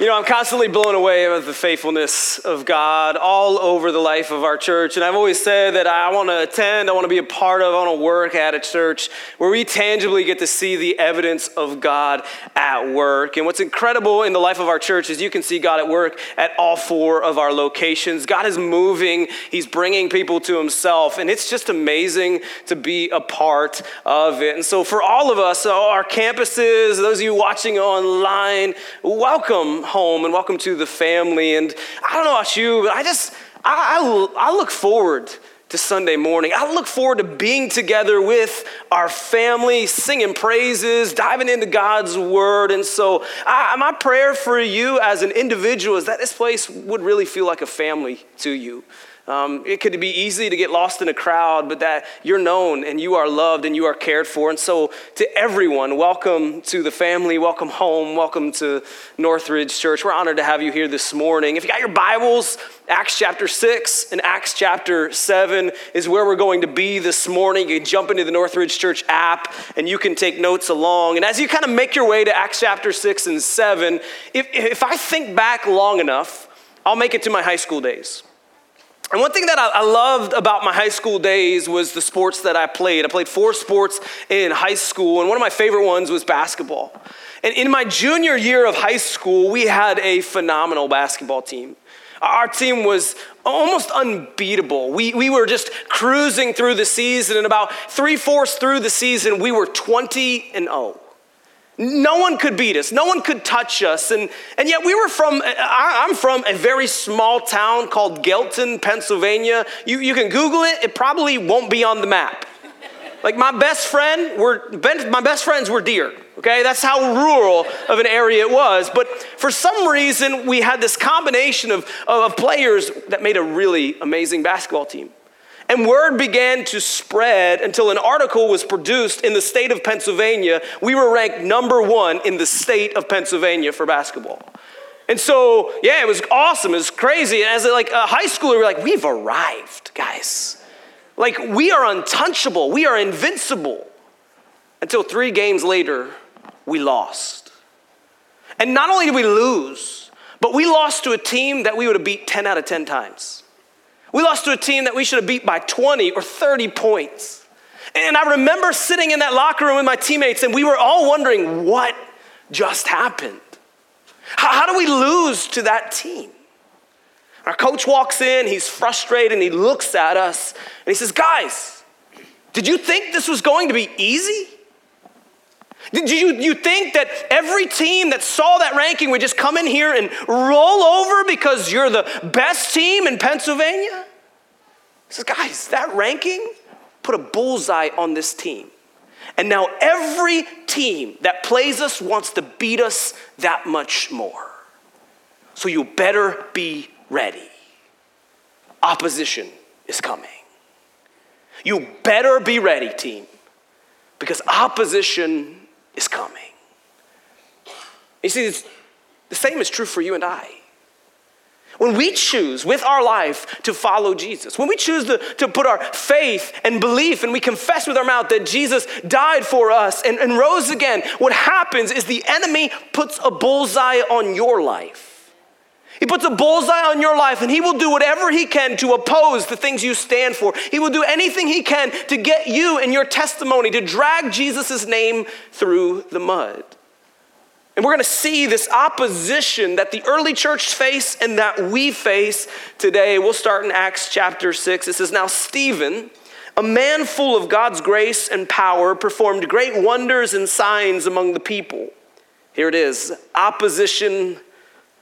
You know, I'm constantly blown away with the faithfulness of God all over the life of our church. And I've always said that I want to attend, I want to be a part of, I want to work at a church where we tangibly get to see the evidence of God at work. And what's incredible in the life of our church is you can see God at work at all four of our locations. God is moving, He's bringing people to Himself. And it's just amazing to be a part of it. And so, for all of us, our campuses, those of you watching online, welcome home and welcome to the family. And I don't know about you, but I just, I, I, I look forward to Sunday morning. I look forward to being together with our family, singing praises, diving into God's word. And so, I, my prayer for you as an individual is that this place would really feel like a family to you. Um, it could be easy to get lost in a crowd, but that you're known and you are loved and you are cared for. And so, to everyone, welcome to the family, welcome home, welcome to Northridge Church. We're honored to have you here this morning. If you got your Bibles, Acts chapter 6 and Acts chapter 7 is where we're going to be this morning. You can jump into the Northridge Church app and you can take notes along. And as you kind of make your way to Acts chapter 6 and 7, if, if I think back long enough, I'll make it to my high school days. And one thing that I, loved about my high school days was the sports that I played. I played four sports in high school, and one of my favorite ones was basketball. And in my junior year of high school, we had a phenomenal basketball team. Our team was almost unbeatable. We, we were just cruising through the season, and about three fourths through the season, we were 20 and 0. No one could beat us. No one could touch us. And, and yet we were from, I'm from a very small town called Galeton, Pennsylvania. You, you can Google it, it probably won't be on the map. Like my best friend, were, my best friends were deer. Okay, that's how rural of an area it was. But for some reason, we had this combination of, of players that made a really amazing basketball team. And word began to spread until an article was produced in the state of Pennsylvania. We were ranked number one in the state of Pennsylvania for basketball. And so, yeah, it was awesome. It was crazy. And as a, like a high schooler, we are like, we've arrived, guys. Like, we are untouchable. We are invincible. Until three games later, we lost. And not only did we lose, but we lost to a team that we would have beat 10 out of 10 times. We lost to a team that we should have beat by 20 or 30 points. And I remember sitting in that locker room with my teammates, and we were all wondering what just happened. How, how do we lose to that team? Our coach walks in, he's frustrated, and he looks at us, and he says, Guys, did you think this was going to be easy? Did you, you think that every team that saw that ranking would just come in here and roll over because you're the best team in Pennsylvania? He says, guys, that ranking put a bullseye on this team. And now every team that plays us wants to beat us that much more. So you better be ready. Opposition is coming. You better be ready, team, because opposition is coming. You see, the same is true for you and I. When we choose with our life to follow Jesus, when we choose to, to put our faith and belief and we confess with our mouth that Jesus died for us and, and rose again, what happens is the enemy puts a bullseye on your life. He puts a bullseye on your life and he will do whatever he can to oppose the things you stand for. He will do anything he can to get you and your testimony, to drag Jesus' name through the mud. And we're going to see this opposition that the early church faced and that we face today. We'll start in Acts chapter 6. It says, Now Stephen, a man full of God's grace and power, performed great wonders and signs among the people. Here it is opposition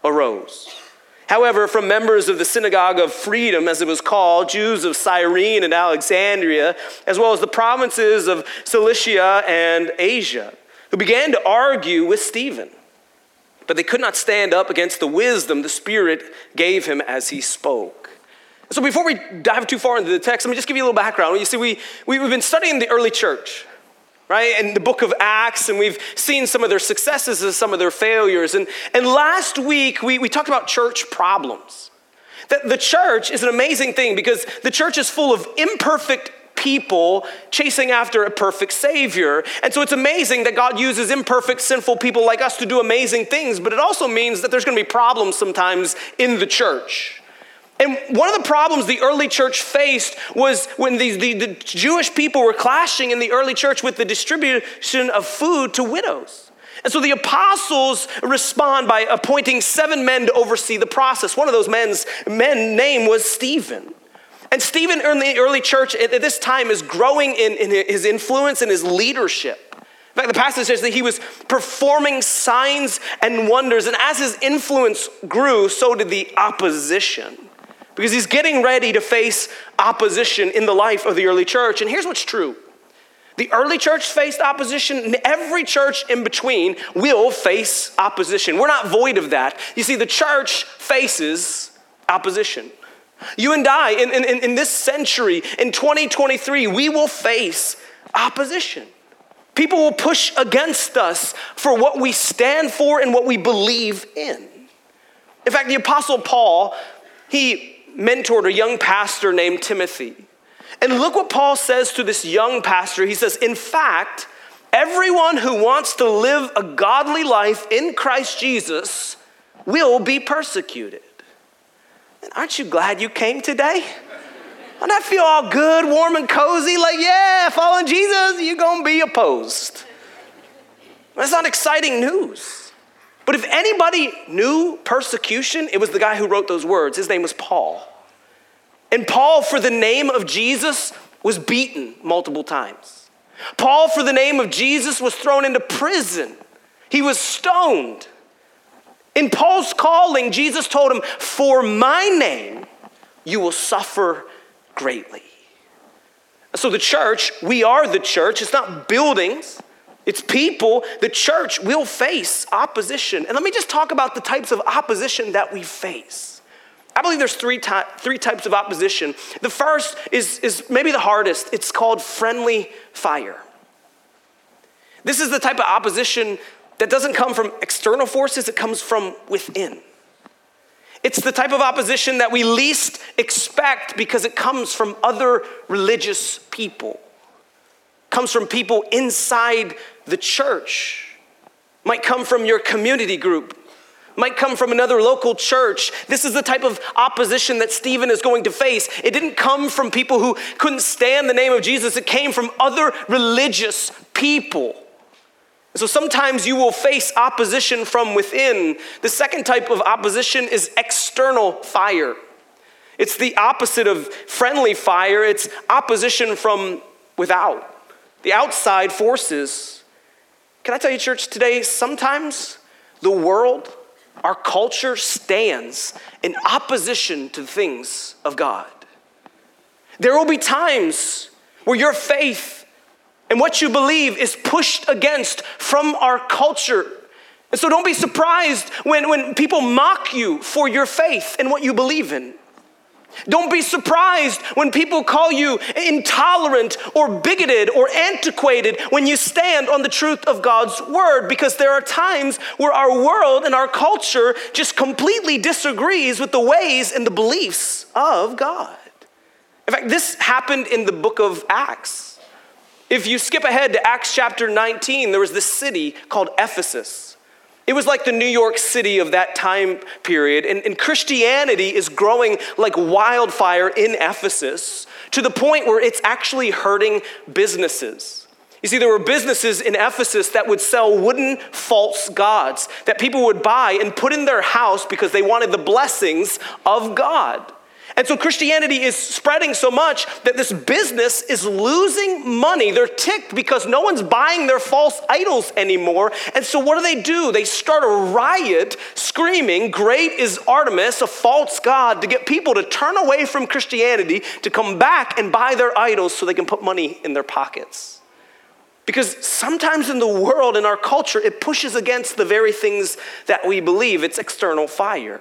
arose. However, from members of the Synagogue of Freedmen, as it was called, Jews of Cyrene and Alexandria, as well as the provinces of Cilicia and Asia, who began to argue with Stephen. But they could not stand up against the wisdom the Spirit gave him as he spoke. So, before we dive too far into the text, let me just give you a little background. You see, we, we've been studying the early church right? In the book of Acts, and we've seen some of their successes and some of their failures. And, and last week, we, we talked about church problems. That the church is an amazing thing because the church is full of imperfect people chasing after a perfect Savior. And so it's amazing that God uses imperfect, sinful people like us to do amazing things, but it also means that there's to be problems sometimes in the church. And one of the problems the early church faced was when the, the, the, Jewish people were clashing in the early church with the distribution of food to widows. And so the apostles respond by appointing seven men to oversee the process. One of those men's men name was Stephen. And Stephen in the early church at this time is growing in, in his influence and his leadership. In fact, the passage says that he was performing signs and wonders. And as his influence grew, so did the opposition because he's getting ready to face opposition in the life of the early church. And here's what's true the early church faced opposition, and every church in between will face opposition. We're not void of that. You see, the church faces opposition. You and I, in, in, in this century, in 2023, we will face opposition. People will push against us for what we stand for and what we believe in. In fact, the Apostle Paul, he mentored a young pastor named Timothy. And look what Paul says to this young pastor. He says, In fact, everyone who wants to live a godly life in Christ Jesus will be persecuted. And aren't you glad you came today? And I feel all good, warm, and cozy, like, yeah, following Jesus, you're gonna be opposed. That's not exciting news. But if anybody knew persecution, it was the guy who wrote those words. His name was Paul. And Paul, for the name of Jesus, was beaten multiple times. Paul, for the name of Jesus, was thrown into prison. He was stoned. In Paul's calling, Jesus told him, For my name, you will suffer greatly. So, the church, we are the church. It's not buildings, it's people. The church will face opposition. And let me just talk about the types of opposition that we face. I believe there's three, ty- three types of opposition. The first is, is maybe the hardest it's called friendly fire. This is the type of opposition that doesn't come from external forces, it comes from within. It's the type of opposition that we least expect because it comes from other religious people. It comes from people inside the church. Might come from your community group might come from another local church. This is the type of opposition that Stephen is going to face. It didn't come from people who couldn't stand the name of Jesus, it came from other religious people. So sometimes you will face opposition from within. The second type of opposition is external fire. It's the opposite of friendly fire, it's opposition from without, the outside forces. Can I tell you, church, today, sometimes the world our culture stands in opposition to the things of God. There will be times where your faith and what you believe is pushed against from our culture. And so don't be surprised when, when people mock you for your faith and what you believe in. Don't be surprised when people call you intolerant or bigoted or antiquated when you stand on the truth of God's word, because there are times where our world and our culture just completely disagrees with the ways and the beliefs of God. In fact, this happened in the book of Acts. If you skip ahead to Acts chapter 19, there was this city called Ephesus. It was like the New York City of that time period. And, and, Christianity is growing like wildfire in Ephesus to the point where it's actually hurting businesses. You see, there were businesses in Ephesus that would sell wooden false gods that people would buy and put in their house because they wanted the blessings of God. And so Christianity is spreading so much that this business is losing money. They're ticked because no one's buying their false idols anymore. And so what do they do? They start a riot screaming, Great is Artemis, a false god, to get people to turn away from Christianity, to come back and buy their idols so they can put money in their pockets. Because sometimes in the world, in our culture, it pushes against the very things that we believe. It's external fire.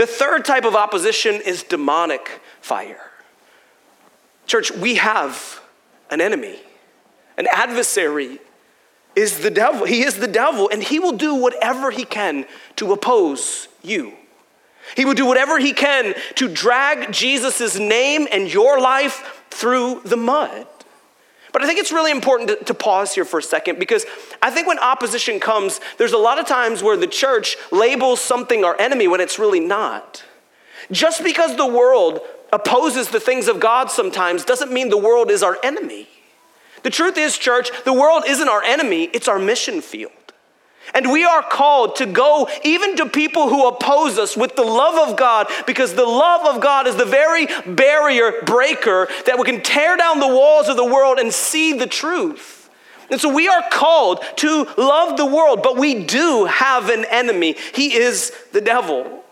The third type of opposition is demonic fire. Church, we have an enemy, an adversary is the devil. He is the devil, and he will do whatever he can to oppose you. He will do whatever he can to drag Jesus' name and your life through the mud. But I think it's really important to, to, pause here for a second because I think when opposition comes, there's a lot of times where the church labels something our enemy when it's really not. Just because the world opposes the things of God sometimes doesn't mean the world is our enemy. The truth is, church, the world isn't our enemy, it's our mission field. And we are called to go even to people who oppose us with the love of God because the love of God is the very barrier breaker that we can tear down the walls of the world and see the truth. And so we are called to love the world, but we do have an enemy. He is the devil.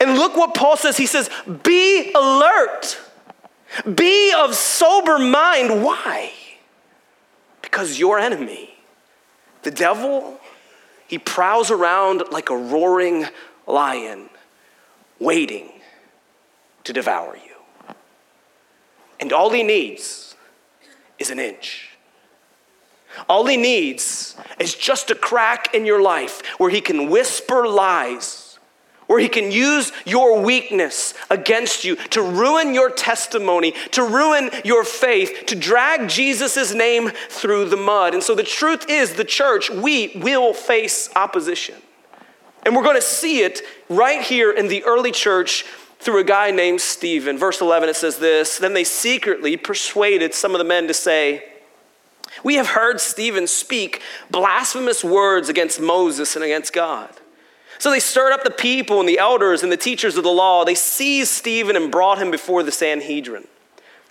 And look what Paul says. He says, Be alert, be of sober mind. Why? Because your enemy, the devil, he prowls around like a roaring lion, waiting to devour you. And all he needs is an inch. All he needs is just a crack in your life where he can whisper lies where he can use your weakness against you to ruin your testimony, to ruin your faith, to drag Jesus' name through the mud. And so the truth is, the church, we will face opposition. And we're going to see it right here in the early church through a guy named Stephen. Verse 11, it says this Then they secretly persuaded some of the men to say, We have heard Stephen speak blasphemous words against Moses and against God. So they stirred up the people and the elders and the teachers of the law. They seized Stephen and brought him before the Sanhedrin.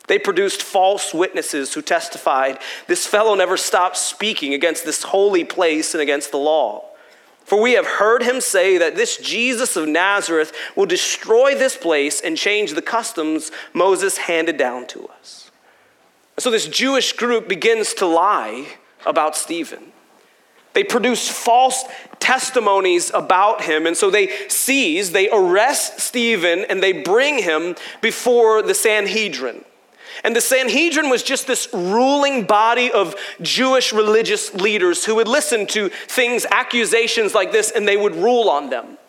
They produced false witnesses who testified, This fellow never stopped speaking against this holy place and against the law. For we have heard him say that this Jesus of Nazareth will destroy this place and change the customs Moses handed down to us. So this Jewish group begins to lie about Stephen. They produce false testimonies about him. And so they seize, they arrest Stephen, and they bring him before the Sanhedrin. And the Sanhedrin was just this ruling body of Jewish religious leaders who would listen to things, accusations like this, and they would rule on them.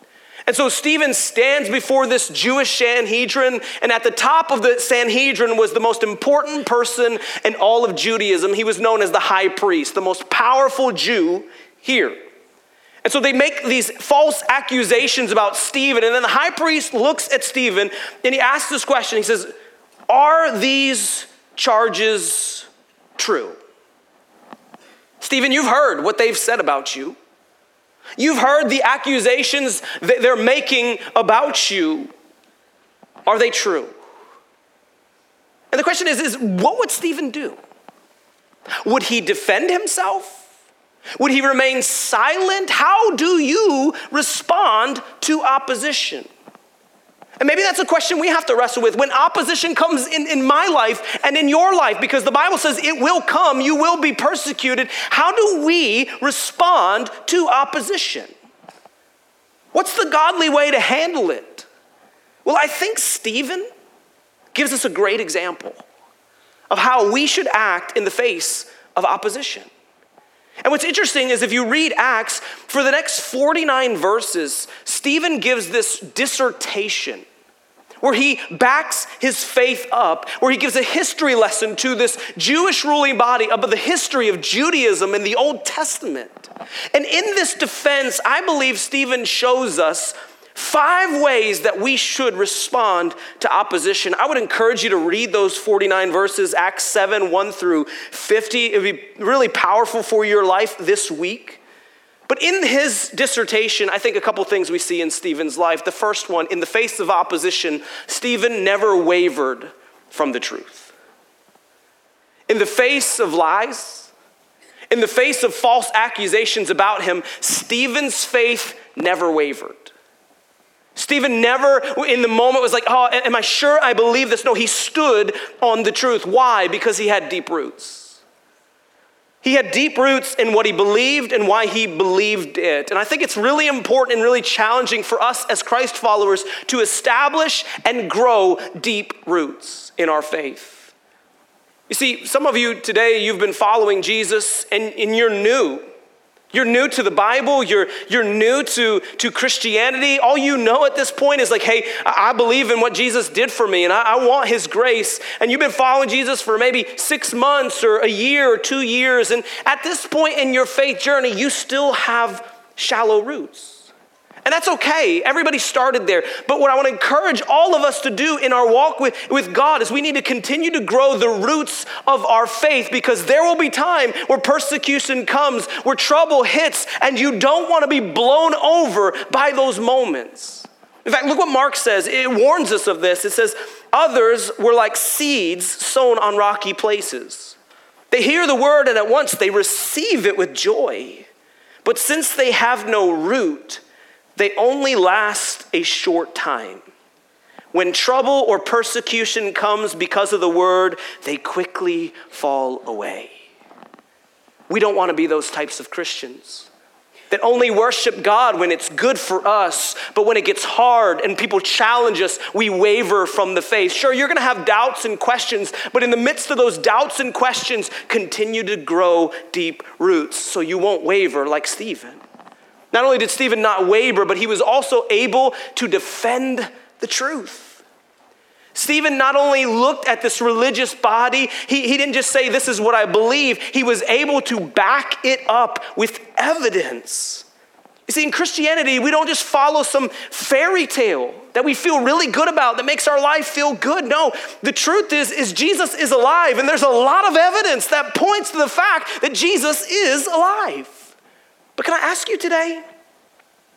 And so Stephen stands before this Jewish Sanhedrin, and at the top of the Sanhedrin was the most important person in all of Judaism. He was known as the high priest, the most powerful Jew here. And so they make these false accusations about Stephen, and then the high priest looks at Stephen and he asks this question. He says, Are these charges true? Stephen, you've heard what they've said about you. You've heard the accusations that they're making about you. Are they true? And the question is, is what would Stephen do? Would he defend himself? Would he remain silent? How do you respond to opposition? And maybe that's a question we have to wrestle with. When opposition comes in, in my life and in your life, because the Bible says it will come, you will be persecuted, how do we respond to opposition? What's the godly way to handle it? Well, I think Stephen gives us a great example of how we should act in the face of opposition. And what's interesting is if you read Acts, for the next 49 verses, Stephen gives this dissertation where he backs his faith up, where he gives a history lesson to this Jewish ruling body about the history of Judaism in the Old Testament. And in this defense, I believe Stephen shows us five ways that we should respond to opposition. I would encourage you to read those 49 verses, Acts 7, 1 through 50. It would be really powerful for your life this week. But in his dissertation, I think a couple things we see in Stephen's life. The first one, in the face of opposition, Stephen never wavered from the truth. In the face of lies, in the face of false accusations about him, Stephen's faith never wavered. Stephen never, in the moment, was like, Oh, am I sure I believe this? No, he stood on the truth. Why? Because he had deep roots. He had deep roots in what he believed and why he believed it. And I think it's really important and really challenging for us as Christ followers to establish and grow deep roots in our faith. You see, some of you today, you've been following Jesus and, and you're new. You're new to the Bible, you're, you're new to, to Christianity. All you know at this point is like, hey, I believe in what Jesus did for me and I, I, want his grace. And you've been following Jesus for maybe six months or a year or two years. And at this point in your faith journey, you still have shallow roots. And that's okay. Everybody started there. But what I want to encourage all of us to do in our walk with, with God is we need to continue to grow the roots of our faith because there will be time where persecution comes, where trouble hits, and you don't want to be blown over by those moments. In fact, look what Mark says. It warns us of this. It says, Others were like seeds sown on rocky places. They hear the word and at once they receive it with joy. But since they have no root, they only last a short time. When trouble or persecution comes because of the word, they quickly fall away. We don't want to be those types of Christians that only worship God when it's good for us, but when it gets hard and people challenge us, we waver from the faith. Sure, you're going to have doubts and questions, but in the midst of those doubts and questions, continue to grow deep roots so you won't waver like Stephen. Not only did Stephen not waver, but he was also able to defend the truth. Stephen not only looked at this religious body, he, he didn't just say, This is what I believe. He was able to back it up with evidence. You see, in Christianity, we don't just follow some fairy tale that we feel really good about that makes our life feel good. No, the truth is, is Jesus is alive, and there's a lot of evidence that points to the fact that Jesus is alive. But can I ask you today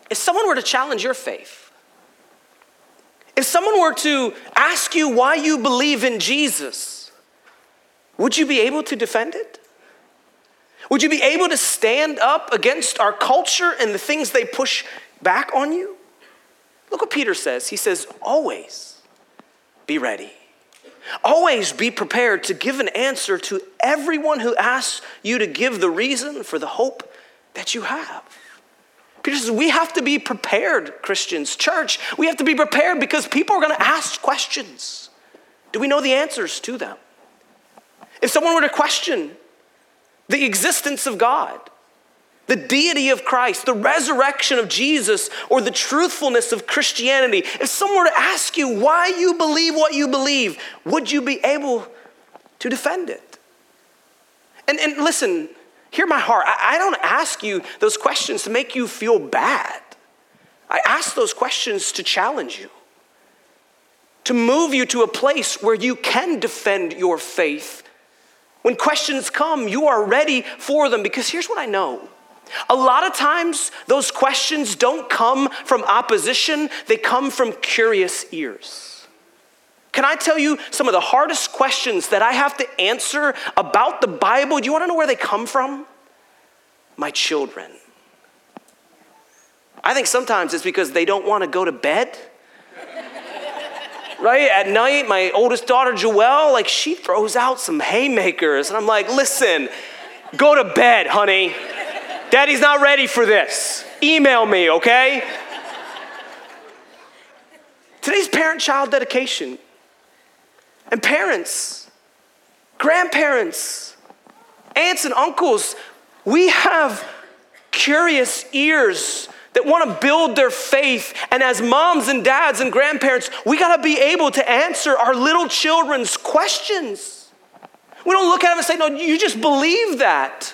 if someone were to challenge your faith, if someone were to ask you why you believe in Jesus, would you be able to defend it? Would you be able to stand up against our culture and the things they push back on you? Look what Peter says. He says, always be ready. Always be prepared to give an answer to everyone who asks you to give the reason for the hope that you have. Peter says, we have to be prepared, Christians. Church, we have to be prepared because people are going to ask questions. Do we know the answers to them? If someone were to question the existence of God, the deity of Christ, the resurrection of Jesus, or the truthfulness of Christianity, if someone were to ask you why you believe what you believe, would you be able to defend it? And, and listen, hear my heart. I, I don't ask you those questions to make you feel bad. I ask those questions to challenge you, to move you to a place where you can defend your faith. When questions come, you are ready for them because here's what I know. A lot of times, those questions don't come from opposition, they come from curious ears. Can I tell you some of the hardest questions that I have to answer about the Bible? Do you want to know where they come from? My children. I think sometimes it's because they don't want to go to bed. right? At night, my oldest daughter, Joelle, like she throws out some haymakers. And I'm like, listen, go to bed, honey. Daddy's not ready for this. Email me, okay? Today's parent child dedication. And parents, grandparents, aunts, and uncles, we have curious ears that want to build their faith. And as moms and dads and grandparents, we got to be able to answer our little children's questions. We don't look at them and say, No, you just believe that.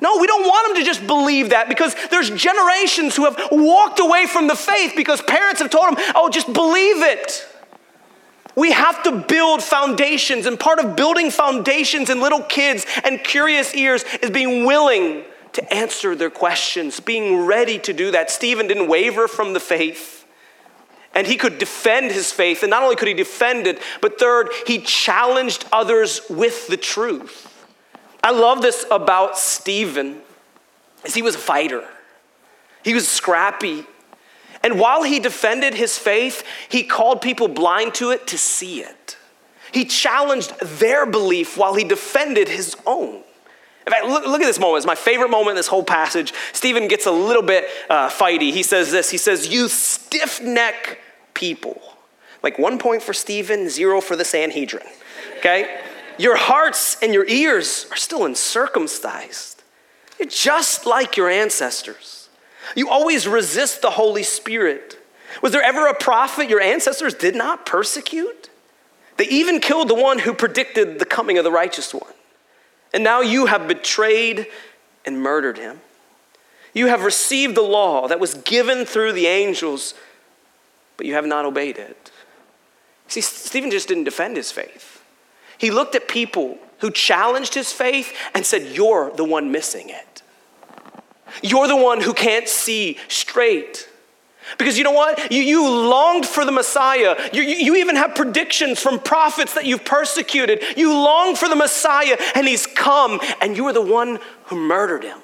No, we don't want them to just believe that because there's generations who have walked away from the faith because parents have told them, Oh, just believe it. We have to build foundations, and part of building foundations in little kids and curious ears is being willing to answer their questions, being ready to do that. Stephen didn't waver from the faith, and he could defend his faith. And not only could he defend it, but third, he challenged others with the truth. I love this about Stephen, is he was a fighter. He was scrappy. And while he defended his faith, he called people blind to it to see it. He challenged their belief while he defended his own. In fact, look, look at this moment. It's my favorite moment in this whole passage. Stephen gets a little bit uh, fighty. He says this He says, You stiff neck people. Like one point for Stephen, zero for the Sanhedrin. Okay? your hearts and your ears are still uncircumcised. You're just like your ancestors. You always resist the Holy Spirit. Was there ever a prophet your ancestors did not persecute? They even killed the one who predicted the coming of the righteous one. And now you have betrayed and murdered him. You have received the law that was given through the angels, but you have not obeyed it. See, Stephen just didn't defend his faith. He looked at people who challenged his faith and said, You're the one missing it. You're the one who can't see straight. Because you know what? You, you longed for the Messiah. You, you, you even have predictions from prophets that you've persecuted. You long for the Messiah, and he's come, and you are the one who murdered him.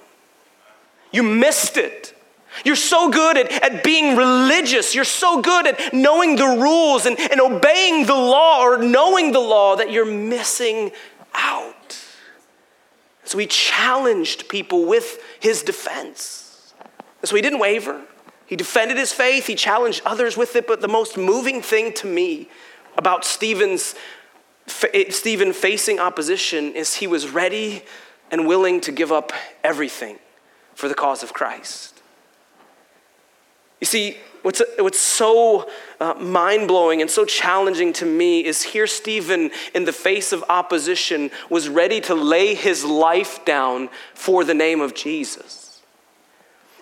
You missed it. You're so good at, at being religious. You're so good at knowing the rules and, and obeying the law or knowing the law that you're missing out. So he challenged people with his defense. So he didn't waver. He defended his faith, he challenged others with it, but the most moving thing to me about Stephen's eh, Stephen facing opposition is he was ready and willing to give up everything for the cause of Christ. You see, what's, what's so uh, mind blowing and so challenging to me is here Stephen, in the face of opposition, was ready to lay his life down for the name of Jesus.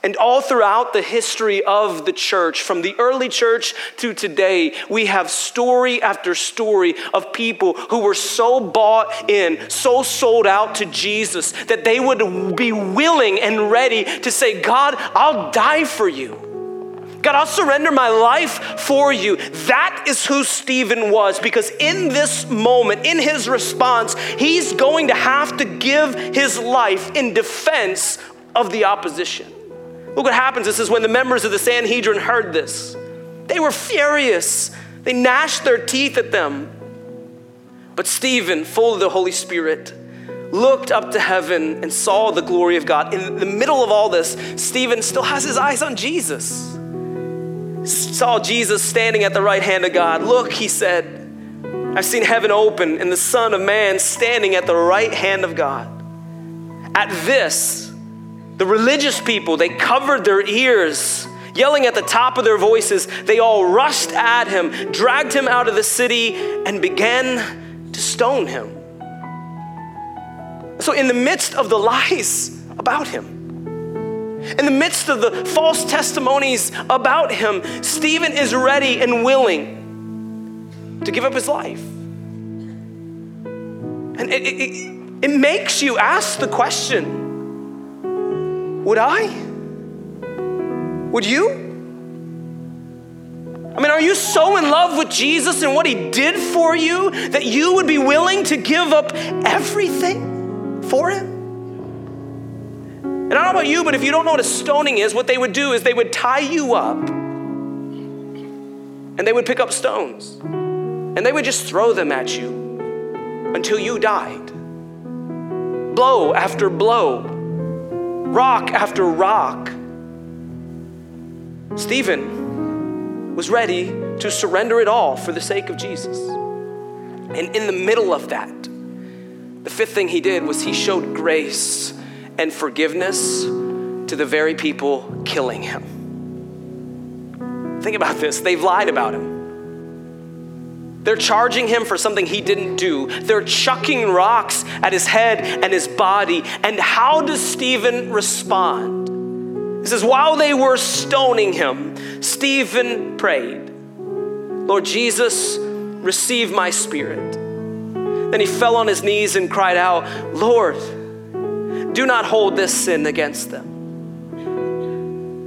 And all throughout the history of the church, from the early church to today, we have story after story of people who were so bought in, so sold out to Jesus, that they would be willing and ready to say, God, I'll die for you. God, I'll surrender my life for you. That is who Stephen was because in this moment, in his response, he's going to have to give his life in defense of the opposition. Look what happens. This is when the members of the Sanhedrin heard this. They were furious. They gnashed their teeth at them. But Stephen, full of the Holy Spirit, looked up to heaven and saw the glory of God. In the middle of all this, Stephen still has his eyes on Jesus. Saw Jesus standing at the right hand of God. Look, he said, I've seen heaven open and the Son of Man standing at the right hand of God. At this, the religious people, they covered their ears, yelling at the top of their voices. They all rushed at him, dragged him out of the city, and began to stone him. So, in the midst of the lies about him, in the midst of the false testimonies about him, Stephen is ready and willing to give up his life. And it, it, it makes you ask the question would I? Would you? I mean, are you so in love with Jesus and what he did for you that you would be willing to give up everything for him? And I don't know about you, but if you don't know what a stoning is, what they would do is they would tie you up and they would pick up stones and they would just throw them at you until you died. Blow after blow rock after rock. Stephen was ready to surrender it all for the sake of Jesus. And in the middle of that, the fifth thing he did was he showed grace and forgiveness to the very people killing him. Think about this they've lied about him. They're charging him for something he didn't do. They're chucking rocks at his head and his body. And how does Stephen respond? He says, While they were stoning him, Stephen prayed, Lord Jesus, receive my spirit. Then he fell on his knees and cried out, Lord, do not hold this sin against them.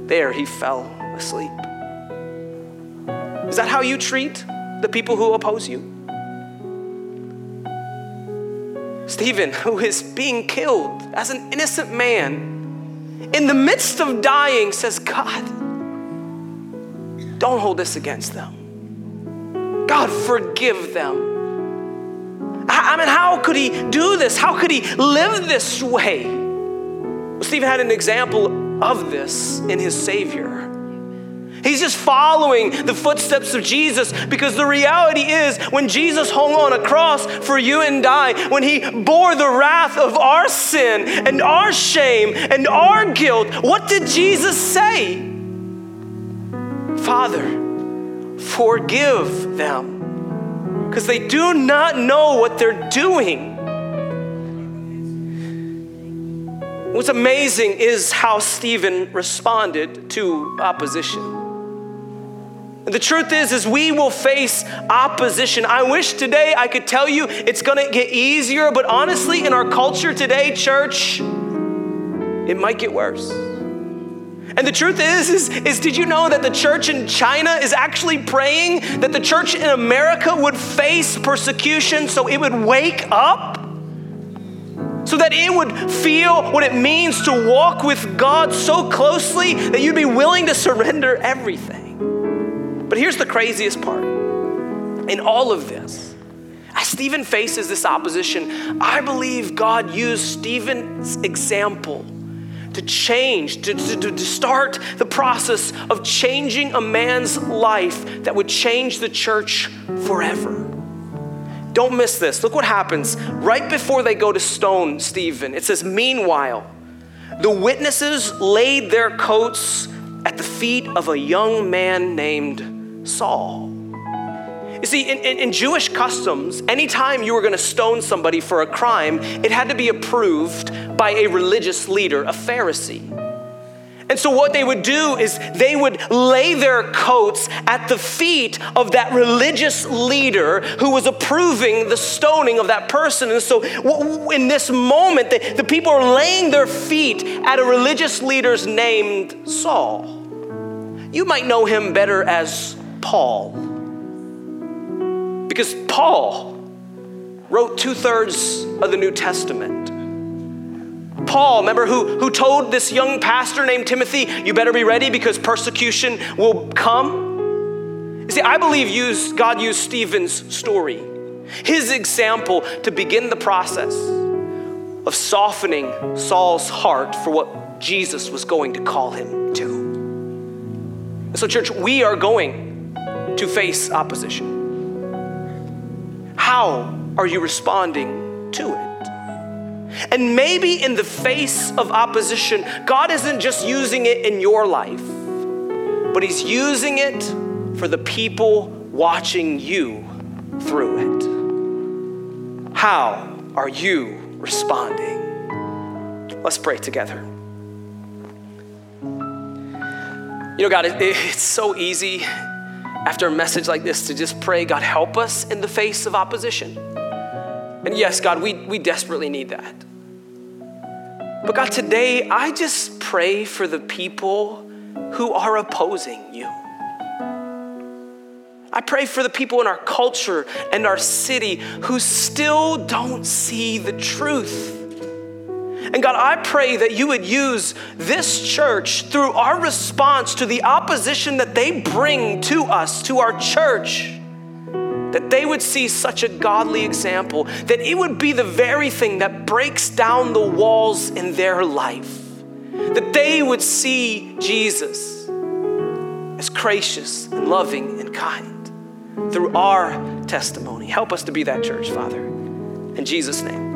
There he fell asleep. Is that how you treat the people who oppose you. Stephen, who is being killed as an innocent man, in the midst of dying, says, God, don't hold this against them. God, forgive them. I mean, how could he do this? How could he live this way? Well, Stephen had an example of this in his Savior. He's just following the footsteps of Jesus because the reality is when Jesus hung on a cross for you and I, when he bore the wrath of our sin and our shame and our guilt, what did Jesus say? Father, forgive them because they do not know what they're doing. What's amazing is how Stephen responded to opposition. The truth is is we will face opposition. I wish today I could tell you it's going to get easier, but honestly in our culture today, church, it might get worse. And the truth is, is, is did you know that the church in China is actually praying that the church in America would face persecution so it would wake up? So that it would feel what it means to walk with God so closely that you'd be willing to surrender everything. But here's the craziest part in all of this. As Stephen faces this opposition, I believe God used Stephen's example to change, to, to, to, start the process of changing a man's life that would change the church forever. Don't miss this. Look what happens right before they go to stone Stephen. It says, Meanwhile, the witnesses laid their coats at the feet of a young man named Saul. You see, in, in, in, Jewish customs, anytime you were going to stone somebody for a crime, it had to be approved by a religious leader, a Pharisee. And so, what they would do is they would lay their coats at the feet of that religious leader who was approving the stoning of that person. And so, in this moment, the, the people are laying their feet at a religious leader's named Saul. You might know him better as Paul. Because Paul wrote two thirds of the New Testament. Paul, remember, who, who told this young pastor named Timothy, you better be ready because persecution will come? You see, I believe used, God used Stephen's story, his example, to begin the process of softening Saul's heart for what Jesus was going to call him to. So, church, we are going to face opposition. How are you responding to it? And maybe in the face of opposition, God isn't just using it in your life, but He's using it for the people watching you through it. How are you responding? Let's pray together. You know, God, it's so easy after a message like this to just pray, God, help us in the face of opposition. And yes, God, we, we desperately need that. But God, today I just pray for the people who are opposing you. I pray for the people in our culture and our city who still don't see the truth. And God, I pray that you would use this church through our response to the opposition that they bring to us, to our church that they would see such a godly example, that it would be the very thing that breaks down the walls in their life, that they would see Jesus as gracious and loving and kind through our testimony. Help us to be that church, Father. In Jesus' name.